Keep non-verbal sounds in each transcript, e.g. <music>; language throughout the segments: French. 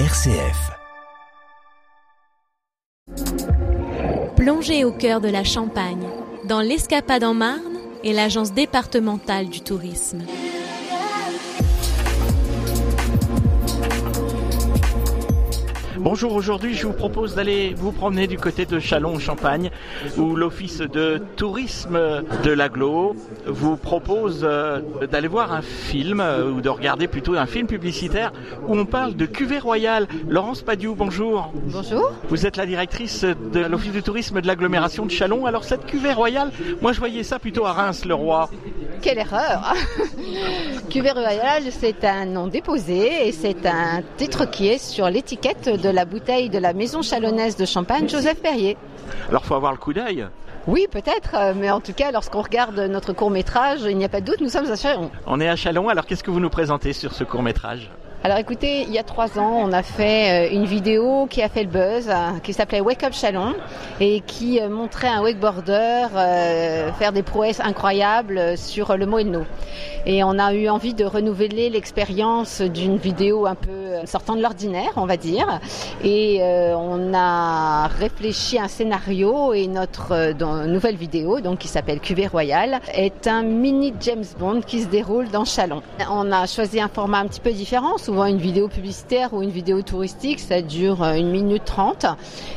RCF. Plongez au cœur de la Champagne, dans l'Escapade en Marne et l'Agence départementale du tourisme. Bonjour, aujourd'hui je vous propose d'aller vous promener du côté de Chalon-Champagne où l'Office de tourisme de l'Aglo vous propose euh, d'aller voir un film euh, ou de regarder plutôt un film publicitaire où on parle de cuvée royale. Laurence Padiou, bonjour. Bonjour. Vous êtes la directrice de l'Office de tourisme de l'agglomération de Chalon. Alors cette cuvée royale, moi je voyais ça plutôt à Reims-le-Roi. Quelle erreur <laughs> Cuvée royale, c'est un nom déposé et c'est un titre qui est sur l'étiquette de la bouteille de la maison chalonnaise de champagne Joseph Perrier. Alors faut avoir le coup d'œil. Oui, peut-être, mais en tout cas, lorsqu'on regarde notre court métrage, il n'y a pas de doute, nous sommes à Chalon. On est à Chalon, alors qu'est-ce que vous nous présentez sur ce court métrage alors écoutez, il y a trois ans, on a fait euh, une vidéo qui a fait le buzz, euh, qui s'appelait Wake Up Chalon, et qui euh, montrait un wakeboarder faire des prouesses incroyables sur le Moelno. Et on a eu envie de renouveler l'expérience d'une vidéo un peu sortant de l'ordinaire, on va dire. Et on a réfléchi un scénario et notre nouvelle vidéo, donc qui s'appelle Cuvée Royale, est un mini James Bond qui se déroule dans Chalon. On a choisi un format un petit peu différent une vidéo publicitaire ou une vidéo touristique, ça dure euh, une minute trente.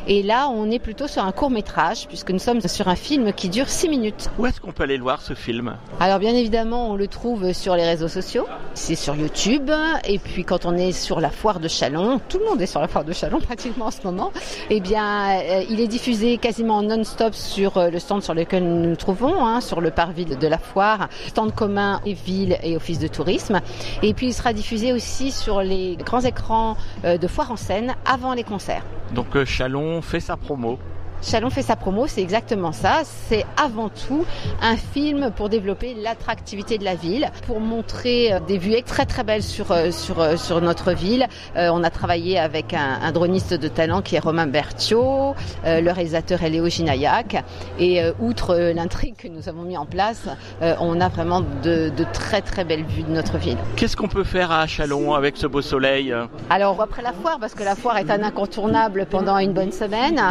Et là, on est plutôt sur un court métrage, puisque nous sommes sur un film qui dure six minutes. Où est-ce qu'on peut aller le voir, ce film? Alors, bien évidemment, on le trouve sur les réseaux sociaux. C'est sur YouTube. Et puis, quand on est sur la foire de Chalon, tout le monde est sur la foire de Chalon <laughs> pratiquement en ce moment, eh bien, euh, il est diffusé quasiment non-stop sur euh, le stand sur lequel nous nous trouvons, hein, sur le parvis de la foire, stand commun et ville et office de tourisme. Et puis, il sera diffusé aussi sur les grands écrans euh, de foire en scène avant les concerts. Donc Chalon fait sa promo Chalon fait sa promo, c'est exactement ça. C'est avant tout un film pour développer l'attractivité de la ville, pour montrer euh, des vues très très belles sur euh, sur euh, sur notre ville. on a travaillé avec un, droniste de talent qui est Romain Berthiaud, le réalisateur est Léo Ginayak, et outre l'intrigue que nous avons mis en place, on a vraiment de, de, très très belles vues de notre ville. Qu'est-ce qu'on peut faire à Chalon avec ce beau soleil? Alors après la foire, parce que la foire est un incontournable pendant une bonne semaine.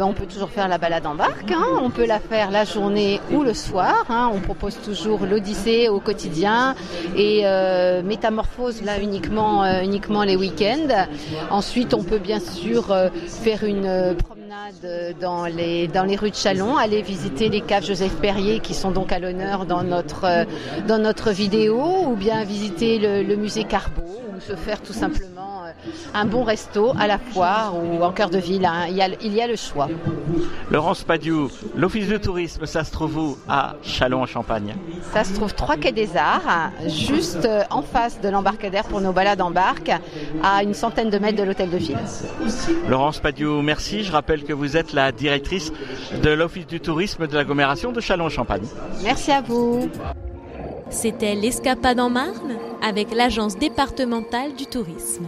Ben, on peut toujours faire la balade en barque, hein. on peut la faire la journée ou le soir. Hein. On propose toujours l'Odyssée au quotidien et euh, Métamorphose là uniquement, euh, uniquement les week-ends. Ensuite, on peut bien sûr euh, faire une promenade dans les, dans les rues de Chalon, aller visiter les caves Joseph Perrier qui sont donc à l'honneur dans notre, dans notre vidéo, ou bien visiter le, le musée Carbeau, ou se faire tout simplement un bon resto à la foire ou en cœur de ville. Hein. Il, y a, il, y a, le choix. Laurence Padiou, l'Office de tourisme, ça se trouve où? À Chalon en Champagne Ça se trouve 3 quai des Arts, juste euh, en face de l'embarcadère pour nos balades en barque, à une centaine de mètres de l'hôtel de ville. Laurence Padiou, merci. Je rappelle que vous êtes la directrice de l'Office du tourisme de l'agglomération de Chalon en Champagne. Merci à vous. C'était l'Escapade en Marne avec l'Agence départementale du tourisme.